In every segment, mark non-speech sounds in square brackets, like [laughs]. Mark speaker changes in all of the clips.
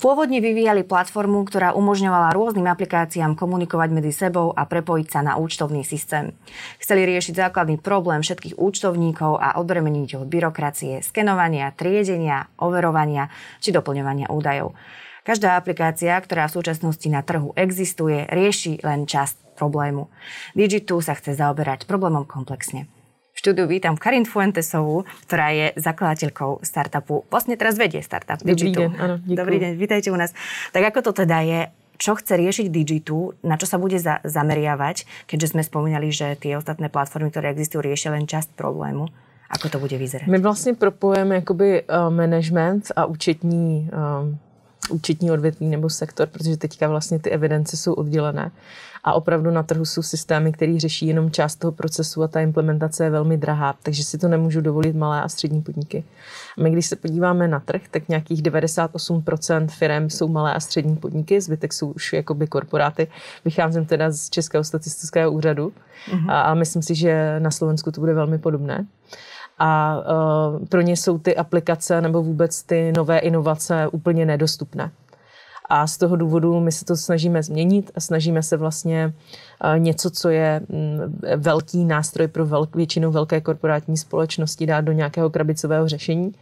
Speaker 1: Pôvodne vyvíjali platformu, ktorá umožňovala rôznym aplikáciám komunikovať medzi sebou a prepojiť sa na účtovný systém. Chceli riešiť základný problém všetkých účtovníkov a odbremeniť ho od byrokracie, skenovania, triedenia, overovania či doplňovania údajov. Každá aplikácia, ktorá v súčasnosti na trhu existuje, rieši len časť problému. Digitu sa chce zaoberať problémom komplexne štúdiu vítam Karin Fuentesovú, ktorá je zakladateľkou startupu, vlastne teraz vedie startup
Speaker 2: Dobrý Digitu. deň, áno,
Speaker 1: Dobrý deň, vítajte u nás. Tak ako to teda je, čo chce riešiť Digitu, na čo sa bude za, zameriavať, keďže sme spomínali, že tie ostatné platformy, ktoré existujú, riešia len časť problému. Ako to bude vyzerať?
Speaker 2: My vlastně propojujeme jakoby uh, management a účetní uh, účetní odvětví nebo sektor, protože teďka vlastně ty evidence jsou oddělené. A opravdu na trhu jsou systémy, které řeší jenom část toho procesu a ta implementace je velmi drahá, takže si to nemůžu dovolit malé a střední podniky. A my, když se podíváme na trh, tak nějakých 98% firm jsou malé a střední podniky, zbytek jsou už jakoby korporáty. Vycházím teda z Českého statistického úřadu mm-hmm. a, a myslím si, že na Slovensku to bude velmi podobné a uh, pro ně jsou ty aplikace nebo vůbec ty nové inovace úplně nedostupné. A z toho důvodu my se to snažíme změnit a snažíme se vlastně uh, něco, co je velký nástroj pro velk, většinou velké korporátní společnosti dát do nějakého krabicového řešení,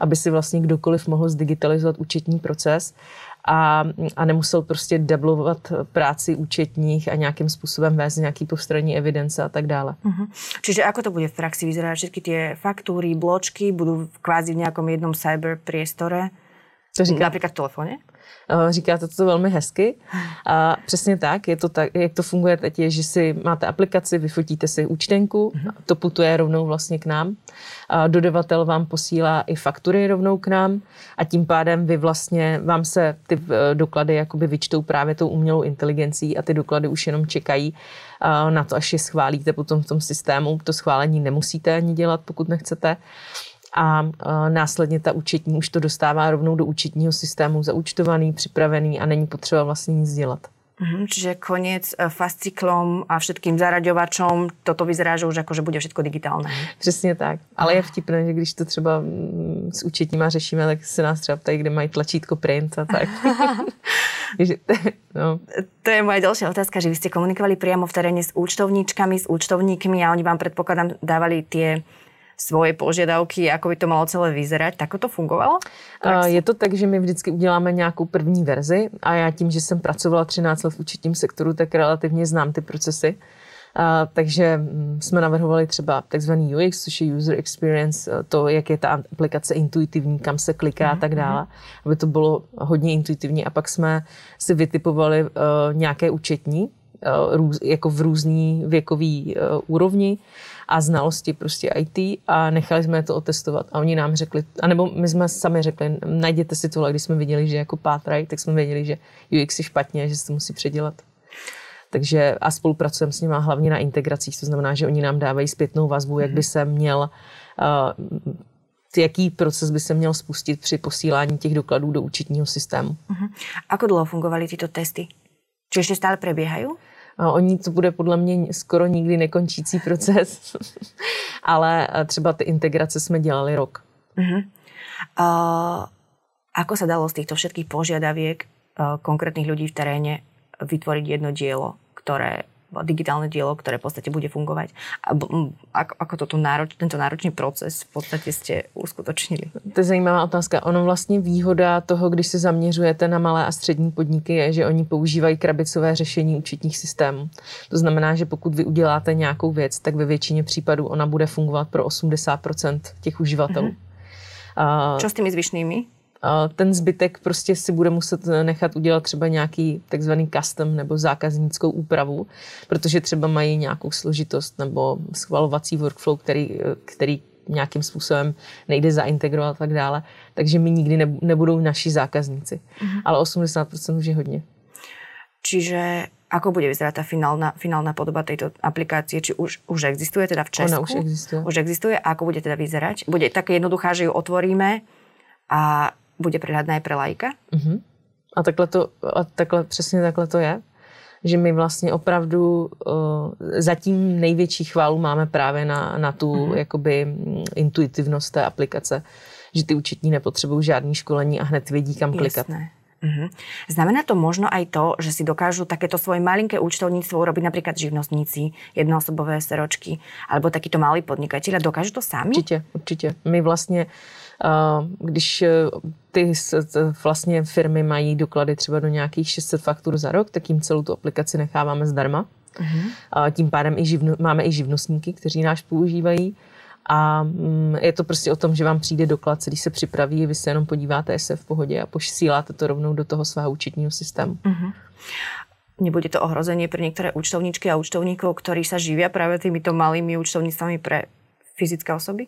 Speaker 2: aby si vlastně kdokoliv mohl zdigitalizovat účetní proces a, a nemusel prostě deblovat práci účetních a nějakým způsobem vést nějaký postranní evidence a tak dále. Uh-huh.
Speaker 1: Čiže ako to bude v praxi vyzerať? Všetky tie faktúry, bločky budú kvázi v nejakom jednom cyber priestore?
Speaker 2: To říká...
Speaker 1: V telefoně?
Speaker 2: Říkáte to velmi hezky. A přesně tak, je to tak, jak to funguje teď, je, že si máte aplikaci, vyfotíte si účtenku, mm-hmm. to putuje rovnou vlastně k nám. A dodavatel vám posílá i faktury rovnou k nám a tím pádem vy vlastně, vám se ty eh, doklady jakoby vyčtou právě tou umělou inteligencí a ty doklady už jenom čekají na to, až je schválíte potom v tom systému. To schválení nemusíte ani dělat, pokud nechcete a následně ta účetní už to dostává rovnou do účetního systému zaúčtovaný, připravený a není potřeba vlastně nic dělat.
Speaker 1: Mm, čiže koniec e, fasciklom a všetkým zaraďovačom, toto vyzerá, že už akože bude všetko digitálne.
Speaker 2: Přesně tak. Ale je vtipné, že když to třeba mm, s účetníma řešíme, tak se nás třeba ptají, kde mají tlačítko print a tak. [laughs] [laughs]
Speaker 1: no. To je moja ďalšia otázka, že vy ste komunikovali priamo v teréne s účtovníčkami, s účtovníkmi a oni vám predpokladám dávali tie svoje požiadavky, ako by to malo celé vyzerať. Tak to fungovalo?
Speaker 2: Je to tak, že my vždycky uděláme nějakou první verzi a já tím, že jsem pracovala 13 let v účetním sektoru, tak relativně znám ty procesy. A, takže mm, jsme navrhovali třeba takzvaný UX, což je User Experience, to, jak je ta aplikace intuitivní, kam se kliká a tak mhm, dále, mhm. aby to bylo hodně intuitivní. A pak jsme si vytipovali uh, nějaké účetní, růz, jako v různý věkový uh, úrovni a znalosti prostě IT a nechali jsme to otestovat a oni nám řekli, anebo my jsme sami řekli, najděte si tohle, když jsme viděli, že jako pátrají, tak jsme věděli, že UX je špatně, že se to musí předělat. Takže a spolupracujeme s nimi hlavně na integracích, to znamená, že oni nám dávají zpětnou vazbu, jak by mhm. se měl uh, jaký proces by se měl spustit při posílání těch dokladů do účetního systému. Uh-huh.
Speaker 1: Ako dlouho fungovaly tyto testy? Či ještě stále prebiehají?
Speaker 2: Oni to bude podle mě skoro nikdy nekončící proces, [laughs] ale eh, třeba ty integrace jsme dělali rok. Uh-huh.
Speaker 1: Uh, ako sa dalo z týchto všetkých požiadaviek uh, konkrétnych ľudí v teréne vytvoriť jedno dielo, ktoré digitálne dielo, ktoré v podstate bude fungovať. A ako, ako toto nároč, tento náročný proces v podstate ste uskutočnili?
Speaker 2: To je zajímavá otázka. Ono vlastně výhoda toho, když se zaměřujete na malé a střední podniky, je, že oni používají krabicové řešení účetních systémů. To znamená, že pokud vy uděláte nějakou věc, tak ve většině případů ona bude fungovat pro 80% těch uživatelů. Mm-hmm.
Speaker 1: Uh, Čo s tými zvyšnými?
Speaker 2: Ten zbytek prostě si bude muset nechat udělat třeba nějaký takzvaný custom nebo zákaznickou úpravu, protože třeba mají nějakou složitost nebo schvalovací workflow, který, který nějakým způsobem nejde zaintegrovat a tak dále. Takže mi nikdy nebudou naši zákazníci. Mm-hmm. Ale 80% už je hodně.
Speaker 1: Čiže ako bude vyzerať tá finálna, finálna podoba tejto aplikácie? Či už, už existuje teda v Česku?
Speaker 2: Ona už existuje.
Speaker 1: Už existuje. A ako bude teda vyzerať? Bude také jednoduchá, že ju otvoríme a bude prehľadná aj pre lajka? Uh-huh.
Speaker 2: A takhle to, a takhle, přesně takhle to je. že my vlastně opravdu uh, zatím největší chválu máme právě na, na tu mm-hmm. jakoby intuitivnost té aplikace, že ty účetní nepotřebují žádný školení a hned vědí, kam klikat.
Speaker 1: Jasné. Uh-huh. Znamená to možno aj to, že si dokážu takéto svoje malinké účtovníctvo urobiť napríklad živnostníci, jednoosobové seročky, alebo takýto malí podnikatelia. Dokážu to sami?
Speaker 2: Určitě, určitě. My vlastně, když e, ty vlastně firmy mají doklady třeba do nějakých 600 faktur za rok, tak jim celou tu aplikaci necháváme zdarma. Uh-huh. Tím pádem i živno, máme i živnostníky, kteří náš používají. A mm, je to prostě o tom, že vám přijde doklad, celý se připraví, vy se jenom podíváte, jestli je v pohodě a posíláte to rovnou do toho svého účetního systému. Uh-huh.
Speaker 1: Nebude to ohrozenie pre niektoré účtovníčky a účtovníkov, ktorí sa živia práve týmito malými účtovníctvami pre fyzické osoby?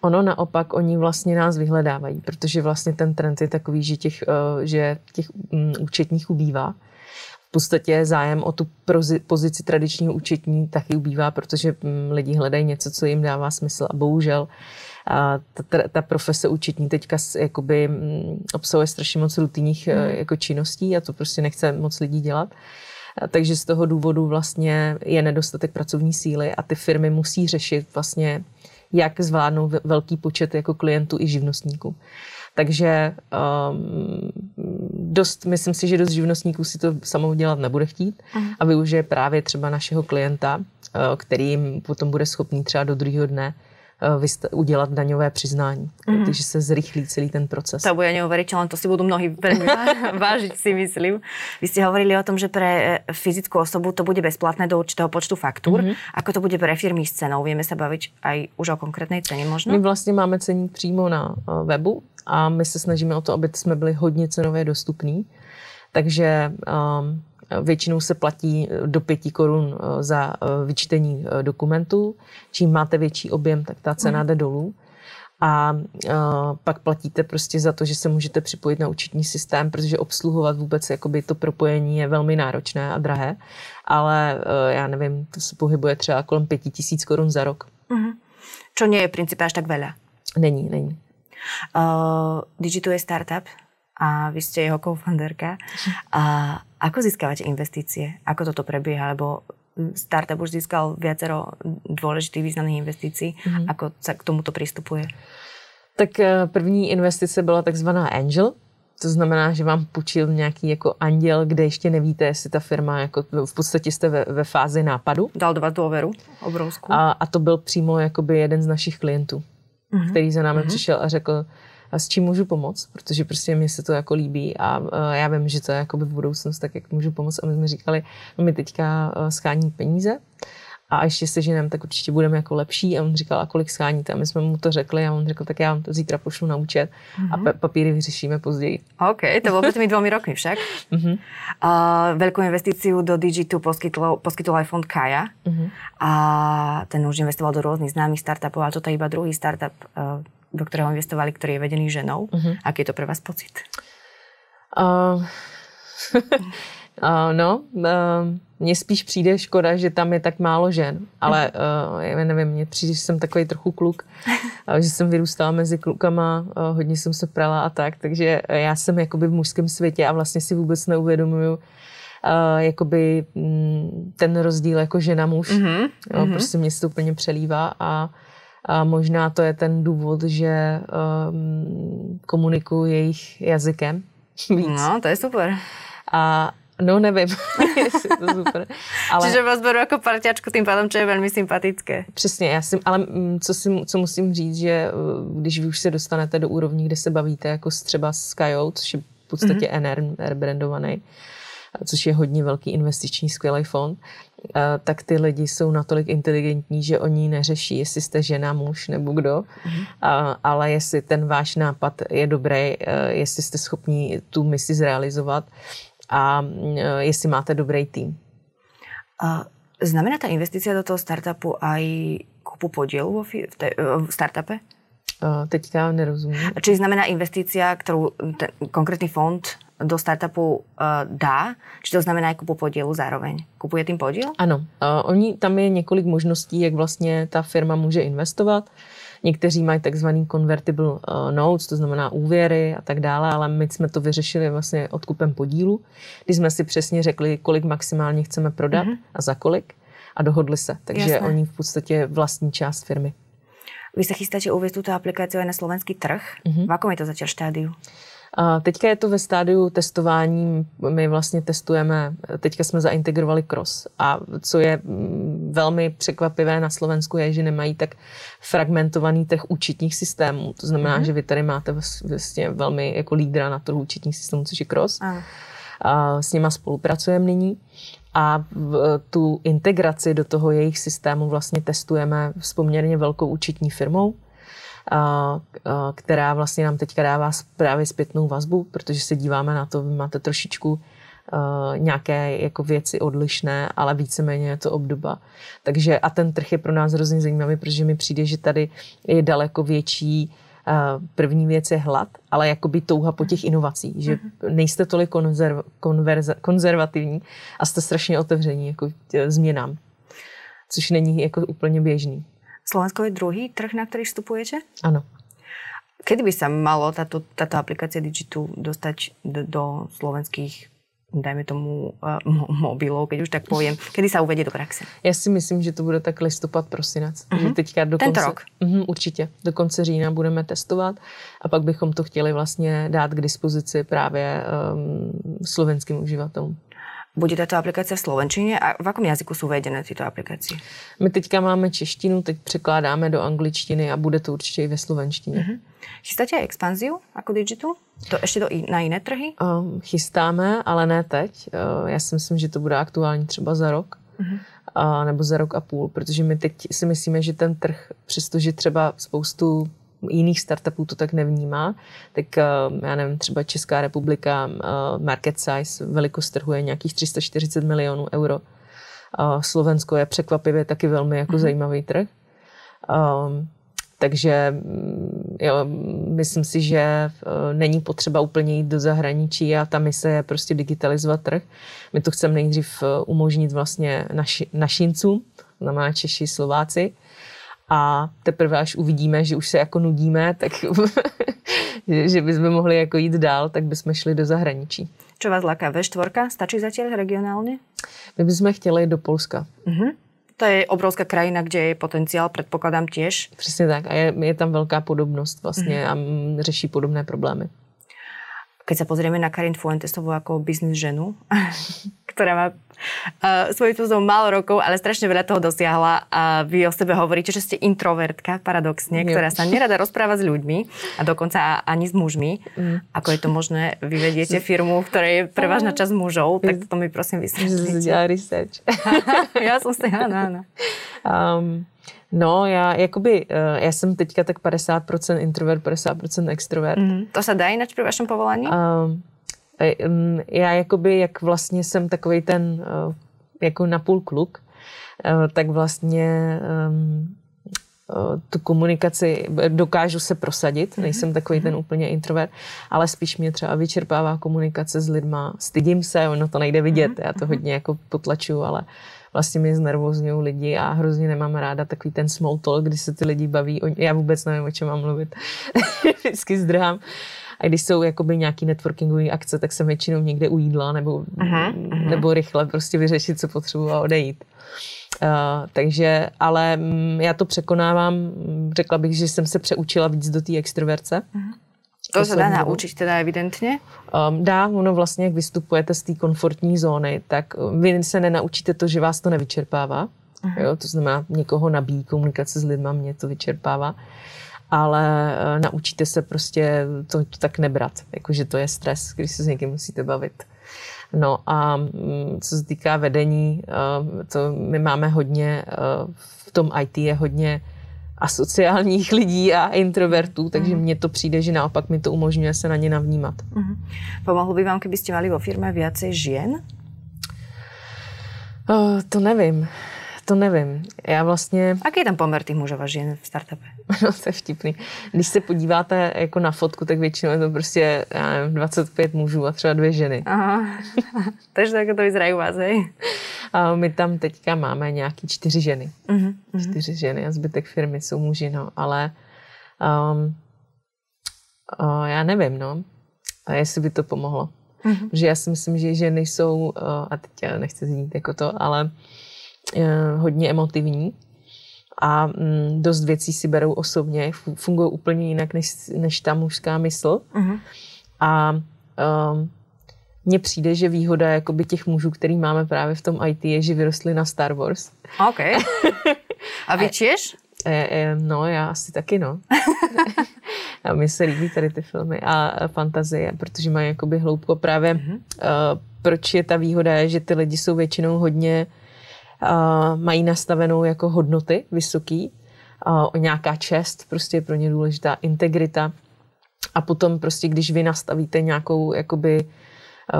Speaker 2: Ono naopak, oni vlastně nás vyhledávají, protože vlastně ten trend je takový, že těch, eh, že těch mm, účetních ubývá podstatě zájem o tu pozici tradičního účetní taky ubývá, protože mm, lidi hledají něco, co jim dává smysl a bohužel a ta, ta profese účetní teďka jakoby mm, obsahuje strašně moc rutinních mm. jako činností a to prostě nechce moc lidí dělat. Takže z toho důvodu vlastně je nedostatek pracovní síly a ty firmy musí řešit vlastně, jak zvládnout velký počet jako klientů i živnostníků. Takže um, dost, myslím si, že dost živnostníků si to samou dělat nebude chtít uh-huh. a využije právě třeba našeho klienta, uh, který jim potom bude schopný třeba do druhého dne udělat daňové přiznání. Mm. Takže se zrychlí celý ten proces.
Speaker 1: To bude neuveriteľné, to si budú mnohí veľmi vážiť, [laughs] si myslím. Vy ste hovorili o tom, že pre e, fyzickú osobu to bude bezplatné do určitého počtu faktúr. Mm-hmm. Ako to bude pre firmy s cenou? Vieme sa baviť aj už o konkrétnej cene možno?
Speaker 2: My vlastně máme ceník přímo na uh, webu a my se snažíme o to, aby jsme byli hodně cenově dostupní. Takže um, většinou se platí do 5 korun uh, za uh, vyčtení dokumentů. Čím máte větší objem, tak ta cena mm. jde dolů. A pak platíte prostě za to, že se můžete připojit na účetní systém, protože obsluhovat vůbec jakoby to propojení je velmi náročné a drahé. Ale já nevím, to se pohybuje třeba kolem 5000 korun za rok.
Speaker 1: Čo nie je v princípe až tak veľa.
Speaker 2: Není, není.
Speaker 1: Uh, Digitu je startup a vy ste jeho co-founderka. A ako získavate investície? Ako toto prebieha? Lebo startup už získal viacero dôležitých významných investícií. Mm-hmm. Ako sa k tomuto přistupuje?
Speaker 2: Tak e, první investice byla takzvaná angel, to znamená, že vám půjčil nějaký jako anděl, kde ještě nevíte, jestli ta firma, jako v podstatě jste ve, ve fázi nápadu.
Speaker 1: Dal dva důvěru obrovskou.
Speaker 2: A, a to byl přímo jakoby jeden z našich klientů mm-hmm. který za námi mm-hmm. přišel a řekl, a s čím můžu pomoct, protože prostě mě se to jako líbí a uh, já vím, že to je jako by v budoucnost, tak jak můžu pomoct. A my jsme říkali, no my teďka uh, schání peníze a ještě se ženem, tak určitě budeme jako lepší. A on říkal, a kolik scháníte? A my jsme mu to řekli a on řekl, tak já vám to zítra pošlu na účet mm-hmm. a mhm. papíry vyřešíme později.
Speaker 1: OK, to bylo před těmi dvomi rokmi však. [laughs] Mm-hmm. Uh, velkou investici do Digitu poskytl, poskytl aj fond Kaja mm-hmm. a ten už investoval do různých známých startupů, ale toto je iba druhý startup, uh, do kterého investovali, který je vedený ženou. Mm-hmm. Aký je to pro vás pocit? Uh,
Speaker 2: uh, [laughs] no, uh, mně spíš přijde škoda, že tam je tak málo žen, ale uh, já nevím, mně přijde, že jsem takový trochu kluk, uh, [laughs] že jsem vyrůstala mezi klukama, uh, hodně jsem se prala a tak, takže já jsem jakoby v mužském světě a vlastně si vůbec neuvědomuju, uh, jakoby mm, ten rozdíl jako žena-muž. Mm-hmm. Jo, mm-hmm. Prostě mě se to úplně přelívá a, a možná to je ten důvod, že um, komunikuju jejich jazykem víc.
Speaker 1: No, to je super.
Speaker 2: A, No nevím, [laughs] jestli to super.
Speaker 1: Ale... Čiže vás beru jako parťačku tím pádem, čo je velmi sympatické.
Speaker 2: Přesně, já si, ale mm, co, si, co musím říct, že uh, když vy už se dostanete do úrovní, kde se bavíte jako třeba s Kajou, což je v podstatě mm-hmm. NR, NR brandovaný, což je hodně velký investiční skvělý fond, uh, tak ty lidi jsou natolik inteligentní, že oni neřeší, jestli jste žena, muž nebo kdo, mm-hmm. ale jestli ten váš nápad je dobrý, uh, jestli jste schopni tu misi zrealizovat, a e, jestli máte dobrý tým.
Speaker 1: A znamená ta investice do toho startupu aj kupu podielu v, te, v startupe?
Speaker 2: Teďka nerozumím.
Speaker 1: Či znamená investícia, kterou ten konkrétní fond do startupu uh, dá, či to znamená i kupu podielu zároveň? Kupuje tým podíl?
Speaker 2: Ano, uh, oni, tam je několik možností, jak vlastně ta firma může investovat. Někteří mají takzvaný convertible uh, notes, to znamená úvěry a tak dále, ale my jsme to vyřešili vlastně odkupem podílu, kdy jsme si přesně řekli, kolik maximálně chceme prodat mm-hmm. a za kolik a dohodli se. Takže Jasné. oni v podstatě vlastní část firmy.
Speaker 1: Vy se chystáte uvést tuto aplikaci na slovenský trh. Mm-hmm. V akom je to zatím štádiu?
Speaker 2: A teďka je to ve stádiu testování. My vlastně testujeme, teďka jsme zaintegrovali cross. A co je mm, velmi překvapivé na Slovensku je, že nemají tak fragmentovaný trh účetních systémů. To znamená, mm-hmm. že vy tady máte vlastně velmi jako lídra na trhu účetních systémů, což je cross. A. A s nima spolupracujeme nyní a v, tu integraci do toho jejich systému vlastně testujeme s poměrně velkou účetní firmou, která vlastně nám teďka dává právě zpětnou vazbu, protože se díváme na to, vy máte trošičku nějaké jako věci odlišné, ale víceméně je to obdoba. Takže a ten trh je pro nás hrozně zajímavý, protože mi přijde, že tady je daleko větší První věc je hlad, ale jakoby touha po těch inovacích, že mhm. nejste tolik konzerv, konverza, konzervativní a jste strašně otevření jako změnám, což není jako úplně běžný.
Speaker 1: Slovensko je druhý trh, na který vstupujete?
Speaker 2: Ano.
Speaker 1: Kedy by sa malo táto, táto aplikácia Digitu dostať do, do slovenských dajme tomu uh, mobilov, keď už tak poviem. Kedy sa uvedie do praxe?
Speaker 2: Já si myslím, že to bude tak listopad, prosinec. Uh-huh. Že teďka do
Speaker 1: Tento
Speaker 2: konce,
Speaker 1: rok?
Speaker 2: Uh, určitě. Do konce října budeme testovat a pak bychom to chtěli vlastně dát k dispozici právě um, slovenským uživatelům.
Speaker 1: Bude tato aplikace v slovenčině a v jakém jazyku jsou uvedené tyto aplikace?
Speaker 2: My teďka máme češtinu, teď překládáme do angličtiny a bude to určitě i ve slovenštině. Uh-huh.
Speaker 1: Chystáte expanziu jako Digitu? To ještě do, na jiné trhy?
Speaker 2: Um, chystáme, ale ne teď. Uh, já si myslím, že to bude aktuální třeba za rok. Uh-huh. A, nebo za rok a půl, protože my teď si myslíme, že ten trh, přestože třeba spoustu jiných startupů to tak nevnímá, tak eh, já nevím, třeba Česká republika, eh, market size, velikost trhu je nějakých 340 milionů euro. Slovensko je překvapivě taky velmi jako mm-hmm. zajímavý trh. Um, takže mm, jo, myslím si, že eh, není potřeba úplně jít do zahraničí a ta mise je prostě digitalizovat trh. My to chceme nejdřív umožnit vlastně naši, našincům, znamená Češi, Slováci, a teprve až uvidíme, že už se jako nudíme, tak [laughs] že bychom mohli jako jít dál, tak bychom šli do zahraničí.
Speaker 1: Čo vás láká? V4? Stačí zatím regionálně?
Speaker 2: My bychom chtěli do Polska. Uh-huh.
Speaker 1: To je obrovská krajina, kde je potenciál, předpokládám těž.
Speaker 2: Přesně tak. A je, je tam velká podobnost vlastně uh-huh. a řeší podobné problémy.
Speaker 1: Keď sa pozrieme na Karin Fuentesovú ako biznis ženu, ktorá má uh, svojím spôsobom málo rokov, ale strašne veľa toho dosiahla. A vy o sebe hovoríte, že ste introvertka, paradoxne, jo. ktorá sa nerada rozpráva s ľuďmi a dokonca ani s mužmi. Mm. Ako je to možné? Vy vediete firmu, v ktorej je prevažná časť mužov, tak to mi prosím vysvetlíte.
Speaker 2: research.
Speaker 1: ja som si, áno, áno.
Speaker 2: Um, No, já jakoby, eh, já jsem teďka tak 50% introvert, 50% extrovert. Mm.
Speaker 1: To se dá jinak při vašem povolání? Um,
Speaker 2: já jakoby, jak vlastně jsem takový ten eh, jako napůl kluk, eh, tak vlastně um, tu komunikaci dokážu se prosadit, mhm. nejsem takový ten úplně introvert, ale spíš mě třeba vyčerpává komunikace s lidma. Stydím se, ono to nejde vidět, mhm. já to hodně jako potlačuju, ale vlastně mi znervozňují lidi a hrozně nemám ráda takový ten small talk, kdy se ty lidi baví, já vůbec nevím, o čem mám mluvit, [laughs] vždycky zdrhám. A když jsou jakoby nějaký networkingové akce, tak jsem většinou někde u jídla nebo, aha, aha. nebo rychle prostě vyřešit, co potřebuji a odejít. Uh, takže, ale um, já to překonávám. Řekla bych, že jsem se přeučila víc do té extroverce. Uh-huh.
Speaker 1: To se dá naučit teda evidentně?
Speaker 2: Um, dá, ono vlastně, jak vystupujete z té komfortní zóny, tak vy se nenaučíte to, že vás to nevyčerpává. Uh-huh. Jo, to znamená, někoho nabíjí komunikace s lidma, mě to vyčerpává. Ale uh, naučíte se prostě to, to tak nebrat, jakože to je stres, když se s někým musíte bavit. No a um, co se týká vedení, to my máme hodně, v tom IT je hodně asociálních lidí a introvertů, takže mně to přijde, že naopak mi to umožňuje se na ně navnímat. Uh-huh.
Speaker 1: Pomohlo by vám, kdybyste mali vo firmě více žen?
Speaker 2: Uh, to nevím. To nevím. Já vlastně...
Speaker 1: Aký je tam poměr těch mužů a žen v startupe? [laughs]
Speaker 2: No, to je vtipný. Když se podíváte jako na fotku, tak většinou je to prostě já nevím, 25 mužů a třeba dvě ženy. Aha. [laughs]
Speaker 1: Takže tak to vyzerají u vás, hej?
Speaker 2: A my tam teďka máme nějaký čtyři ženy. Uh-huh. Čtyři ženy a zbytek firmy jsou muži, no. Ale Um, uh, já nevím, no. A jestli by to pomohlo. Mm-hmm. Protože já si myslím, že ženy jsou, uh, a teď já nechci znít jako to, ale uh, hodně emotivní a mm, dost věcí si berou osobně, fungují úplně jinak než, než ta mužská mysl. Mm-hmm. A um, mně přijde, že výhoda jakoby těch mužů, který máme právě v tom IT, je, že vyrostli na Star Wars.
Speaker 1: OK. A vy?
Speaker 2: E, e, no, já asi taky, no. [laughs] a mně se líbí tady ty filmy a fantazie, protože mají jakoby hloubko právě. Mm-hmm. Uh, proč je ta výhoda, je, že ty lidi jsou většinou hodně, uh, mají nastavenou jako hodnoty vysoký, uh, nějaká čest, prostě je pro ně důležitá integrita. A potom prostě, když vy nastavíte nějakou jakoby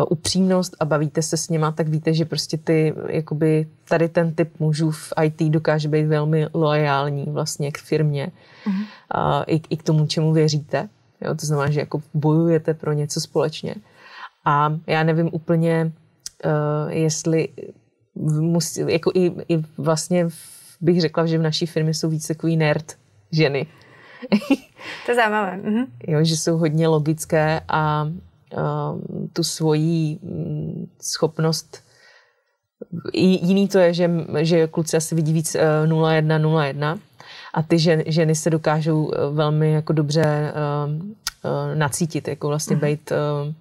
Speaker 2: upřímnost a bavíte se s nima, tak víte, že prostě ty, jakoby tady ten typ mužů v IT dokáže být velmi loajální vlastně k firmě uh-huh. a i, i k tomu, čemu věříte. Jo, to znamená, že jako bojujete pro něco společně. A já nevím úplně, uh, jestli musí, jako i, i vlastně bych řekla, že v naší firmě jsou víc takový nerd ženy.
Speaker 1: to je zajímavé. Mhm.
Speaker 2: Jo, že jsou hodně logické a Um, tu svoji mm, schopnost Jiný to je, že, že kluci asi vidí víc 0-1, uh, 0-1 a ty žen, ženy se dokážou uh, velmi jako dobře uh, uh, nacítit, jako vlastně mm. být uh,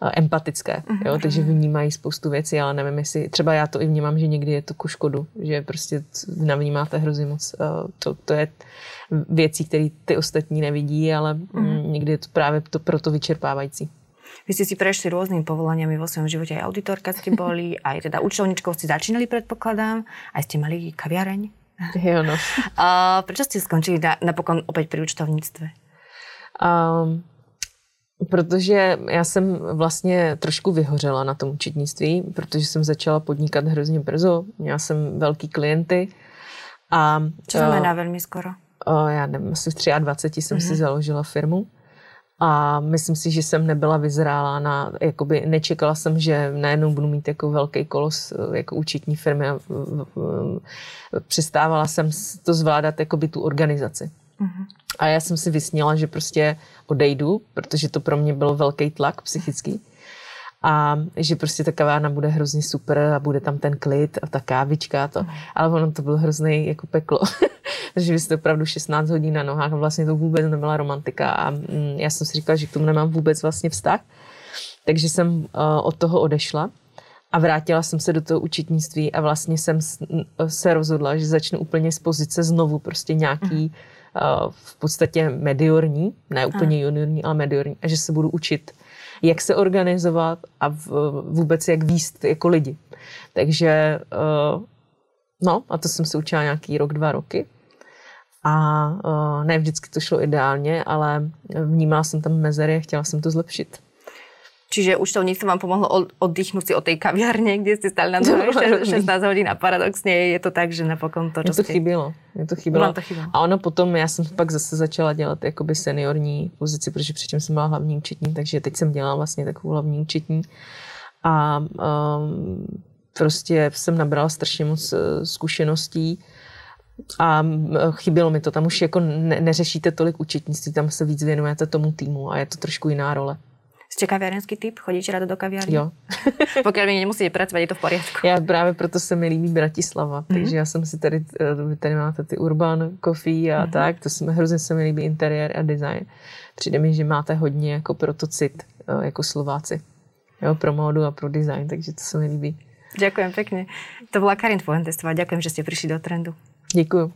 Speaker 2: empatické, jo? takže vnímají spoustu věcí, ale nevím, jestli, třeba já to i vnímám, že někdy je to ku škodu, že prostě navnímáte hrozně moc, to, to je věcí, které ty ostatní nevidí, ale mm. někdy je to právě to proto vyčerpávající.
Speaker 1: Vy ste si prešli rôznymi povolaniami vo svojom živote. Aj auditorka ste boli, [laughs] aj teda účtovníčkou ste začínali, predpokladám. Aj ste mali kaviareň.
Speaker 2: Jo, no. [laughs]
Speaker 1: A prečo ste skončili na, napokon opäť pri účtovníctve?
Speaker 2: Um, protože já jsem vlastně trošku vyhořela na tom učitnictví, protože jsem začala podnikat hrozně brzo. Měla jsem velký klienty. A,
Speaker 1: Co znamená uh, velmi skoro?
Speaker 2: Uh, já nevím, asi v 23 jsem uh-huh. si mhm. založila firmu. A myslím si, že jsem nebyla vyzrála na, jakoby nečekala jsem, že najednou budu mít jako velký kolos jako účetní firmy a přestávala jsem to zvládat jakoby tu organizaci. Mm-hmm. A já jsem si vysněla, že prostě odejdu, protože to pro mě byl velký tlak psychický. A že prostě ta kavárna bude hrozně super a bude tam ten klid a ta kávička a to. Mm. Ale ono to bylo hrozný jako peklo. [laughs] takže vy jste opravdu 16 hodin na nohách a vlastně to vůbec nebyla romantika a mm, já jsem si říkala, že k tomu nemám vůbec vlastně vztah. Takže jsem uh, od toho odešla a vrátila jsem se do toho učitnictví a vlastně jsem se rozhodla, že začnu úplně z pozice znovu prostě nějaký uh, v podstatě mediorní, ne úplně juniorní, ale mediorní a že se budu učit jak se organizovat a v, vůbec jak výst jako lidi. Takže uh, no a to jsem se učila nějaký rok, dva roky. A uh, ne vždycky to šlo ideálně, ale vnímala jsem tam mezery a chtěla jsem to zlepšit.
Speaker 1: Čiže už to účtovníctvo vám pomohlo oddychnúť si od tej kaviarne, kde ste stali na [laughs] to 16 hodín a paradoxně je to tak, že napokon to,
Speaker 2: čo to ste... chybilo. Mě to chybilo. to chybilo. A ono potom, já jsem pak zase začala dělat jakoby seniorní pozici, protože předtím jsem byla hlavní účetní, takže teď jsem dělala vlastně takovou hlavní účetní. A um, prostě jsem nabrala strašně moc eh, zkušeností a chybělo mi to. Tam už jako ne, neřešíte tolik účetnictví, tam se víc věnujete tomu týmu a je to trošku jiná role.
Speaker 1: Jste kaviarenský typ? Chodíte rád do kaviárny?
Speaker 2: Jo. [laughs]
Speaker 1: Pokud mi nemusíte pracovat, je to v pořádku.
Speaker 2: Já právě proto se mi líbí Bratislava, mm-hmm. takže já jsem si tady, eh, tady máte ty urban coffee a mm-hmm. tak, to se mi hrozně se mi líbí interiér a design. Přijde mi, že máte hodně jako protocit, eh, jako Slováci, jo, pro módu a pro design, takže to se mi líbí.
Speaker 1: Ďakujem pekne. To bola Karin Fuentestová. Ďakujem, že ste prišli do Trendu.
Speaker 2: Děkuji.